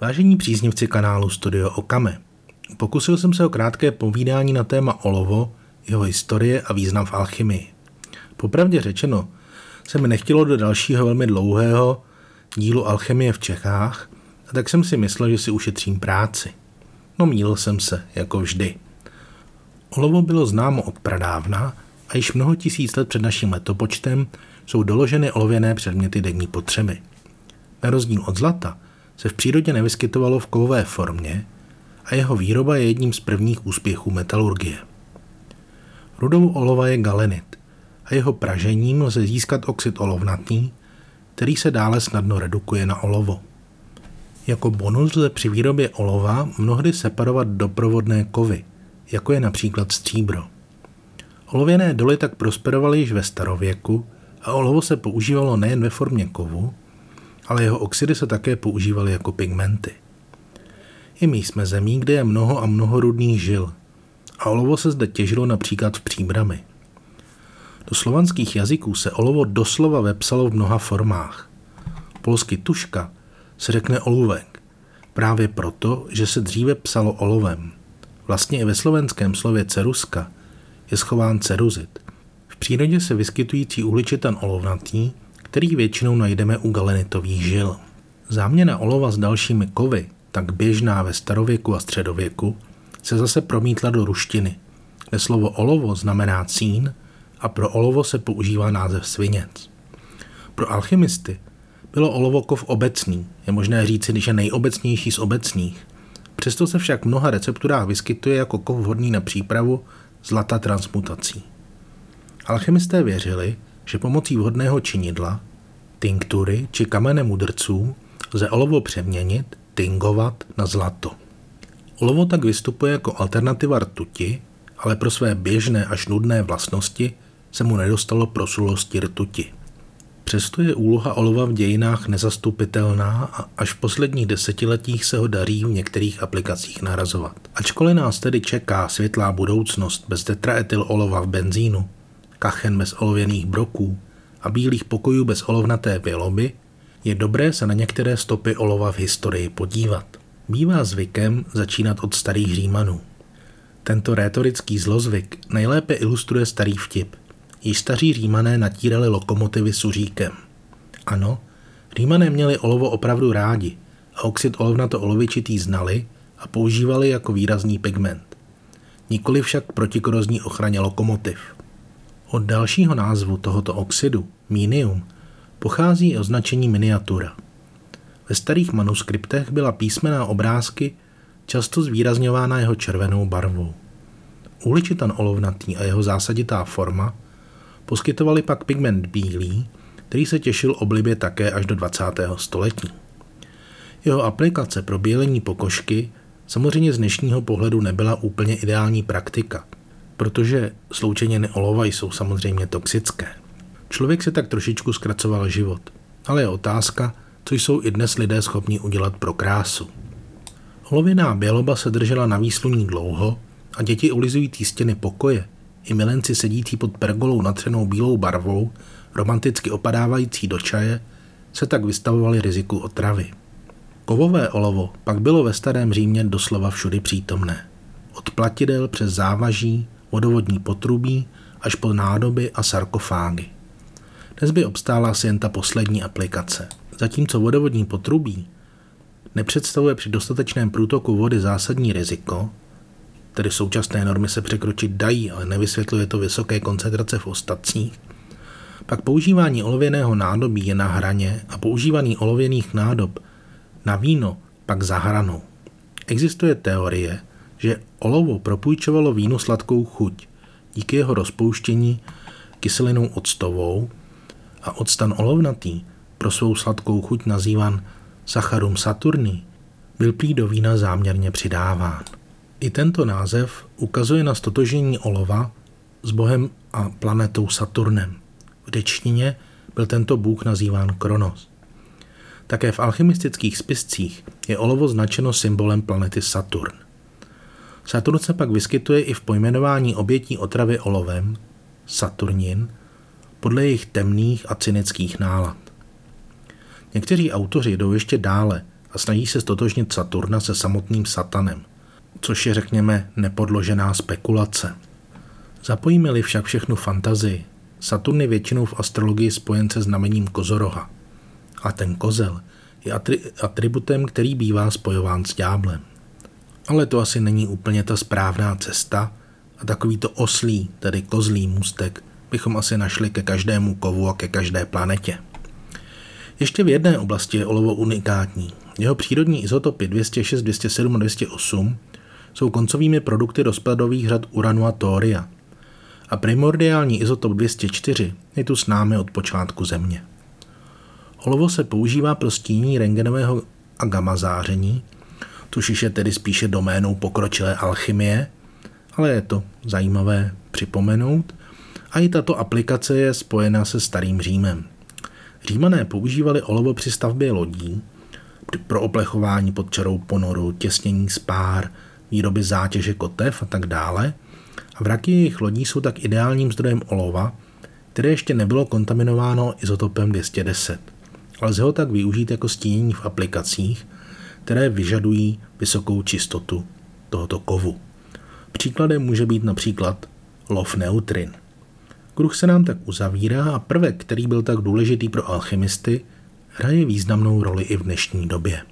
Vážení příznivci kanálu Studio Okame, pokusil jsem se o krátké povídání na téma olovo, jeho historie a význam v alchymii. Popravdě řečeno, se mi nechtělo do dalšího velmi dlouhého dílu alchemie v Čechách, a tak jsem si myslel, že si ušetřím práci. No mýlil jsem se, jako vždy. Olovo bylo známo od pradávna a již mnoho tisíc let před naším letopočtem jsou doloženy olověné předměty denní potřeby. Na rozdíl od zlata se v přírodě nevyskytovalo v kovové formě a jeho výroba je jedním z prvních úspěchů metalurgie. Rudou olova je galenit a jeho pražením lze získat oxid olovnatý, který se dále snadno redukuje na olovo. Jako bonus lze při výrobě olova mnohdy separovat doprovodné kovy, jako je například stříbro. Olověné doly tak prosperovaly již ve starověku a olovo se používalo nejen ve formě kovu, ale jeho oxidy se také používaly jako pigmenty. I my jsme zemí, kde je mnoho a mnoho rudných žil a olovo se zde těžilo například v příbrami. Do slovanských jazyků se olovo doslova vepsalo v mnoha formách. Polsky tuška se řekne oluvek, právě proto, že se dříve psalo olovem. Vlastně i ve slovenském slově ceruska je schován ceruzit. V přírodě se vyskytující uhličitan olovnatý, který většinou najdeme u galenitových žil. Záměna olova s dalšími kovy, tak běžná ve starověku a středověku, se zase promítla do ruštiny, kde slovo olovo znamená cín a pro olovo se používá název sviněc. Pro alchymisty bylo olovo kov obecný, je možné říci, že nejobecnější z obecných. Přesto se však v mnoha recepturách vyskytuje jako kov vhodný na přípravu zlata transmutací. Alchymisté věřili, že pomocí vhodného činidla, tinktury či kamene mudrců lze olovo přeměnit, tingovat na zlato. Olovo tak vystupuje jako alternativa rtuti, ale pro své běžné až nudné vlastnosti se mu nedostalo prosulosti rtuti. Přesto je úloha olova v dějinách nezastupitelná a až v posledních desetiletích se ho daří v některých aplikacích narazovat. Ačkoliv nás tedy čeká světlá budoucnost bez tetraetyl olova v benzínu, kachen bez olověných broků a bílých pokojů bez olovnaté věloby, je dobré se na některé stopy olova v historii podívat. Bývá zvykem začínat od starých římanů. Tento rétorický zlozvyk nejlépe ilustruje starý vtip – Již staří římané natírali lokomotivy suříkem. Ano, římané měli olovo opravdu rádi a oxid olovnato olovičitý znali a používali jako výrazný pigment. Nikoli však proti korozní ochraně lokomotiv. Od dalšího názvu tohoto oxidu, minium, pochází označení miniatura. Ve starých manuskriptech byla písmená obrázky často zvýrazňována jeho červenou barvou. Uhličitan olovnatý a jeho zásaditá forma – Poskytovali pak pigment bílý, který se těšil oblibě také až do 20. století. Jeho aplikace pro bělení pokožky samozřejmě z dnešního pohledu nebyla úplně ideální praktika, protože sloučeniny olova jsou samozřejmě toxické. Člověk se tak trošičku zkracoval život, ale je otázka, co jsou i dnes lidé schopni udělat pro krásu. Olověná běloba se držela na výsluní dlouho a děti ulizující stěny pokoje i milenci sedící pod pergolou natřenou bílou barvou, romanticky opadávající do čaje, se tak vystavovali riziku otravy. Kovové olovo pak bylo ve starém Římě doslova všudy přítomné. Od platidel přes závaží, vodovodní potrubí až po nádoby a sarkofágy. Dnes by obstála asi jen ta poslední aplikace. Zatímco vodovodní potrubí nepředstavuje při dostatečném průtoku vody zásadní riziko, tedy současné normy se překročit dají, ale nevysvětluje to vysoké koncentrace v ostatcích, pak používání olověného nádobí je na hraně a používání olověných nádob na víno pak za hranou. Existuje teorie, že olovo propůjčovalo vínu sladkou chuť díky jeho rozpouštění kyselinou octovou a octan olovnatý pro svou sladkou chuť nazývan sacharum saturni byl prý do vína záměrně přidáván. I tento název ukazuje na stotožení olova s bohem a planetou Saturnem. V dečtině byl tento bůh nazýván Kronos. Také v alchymistických spiscích je olovo značeno symbolem planety Saturn. Saturn se pak vyskytuje i v pojmenování obětí otravy olovem, Saturnin, podle jejich temných a cynických nálad. Někteří autoři jdou ještě dále a snaží se stotožnit Saturna se samotným Satanem, což je, řekněme, nepodložená spekulace. Zapojíme-li však všechnu fantazii, Saturn je většinou v astrologii spojen se znamením kozoroha. A ten kozel je atri- atributem, který bývá spojován s ďáblem. Ale to asi není úplně ta správná cesta a takovýto oslý, tedy kozlý můstek, bychom asi našli ke každému kovu a ke každé planetě. Ještě v jedné oblasti je olovo unikátní. Jeho přírodní izotopy 206, 207 a 208 jsou koncovými produkty rozpadových řad uranu a tória. A primordiální izotop 204 je tu s námi od počátku Země. Olovo se používá pro stínění rengenového a gamma záření, což je tedy spíše doménou pokročilé alchymie, ale je to zajímavé připomenout. A i tato aplikace je spojena se starým Římem. Římané používali olovo při stavbě lodí, pro oplechování pod čarou ponoru, těsnění spár, výroby zátěže kotev a tak dále. A vraky jejich lodí jsou tak ideálním zdrojem olova, které ještě nebylo kontaminováno izotopem 210. Lze ho tak využít jako stínění v aplikacích, které vyžadují vysokou čistotu tohoto kovu. Příkladem může být například lov neutrin. Kruh se nám tak uzavírá a prvek, který byl tak důležitý pro alchymisty, hraje významnou roli i v dnešní době.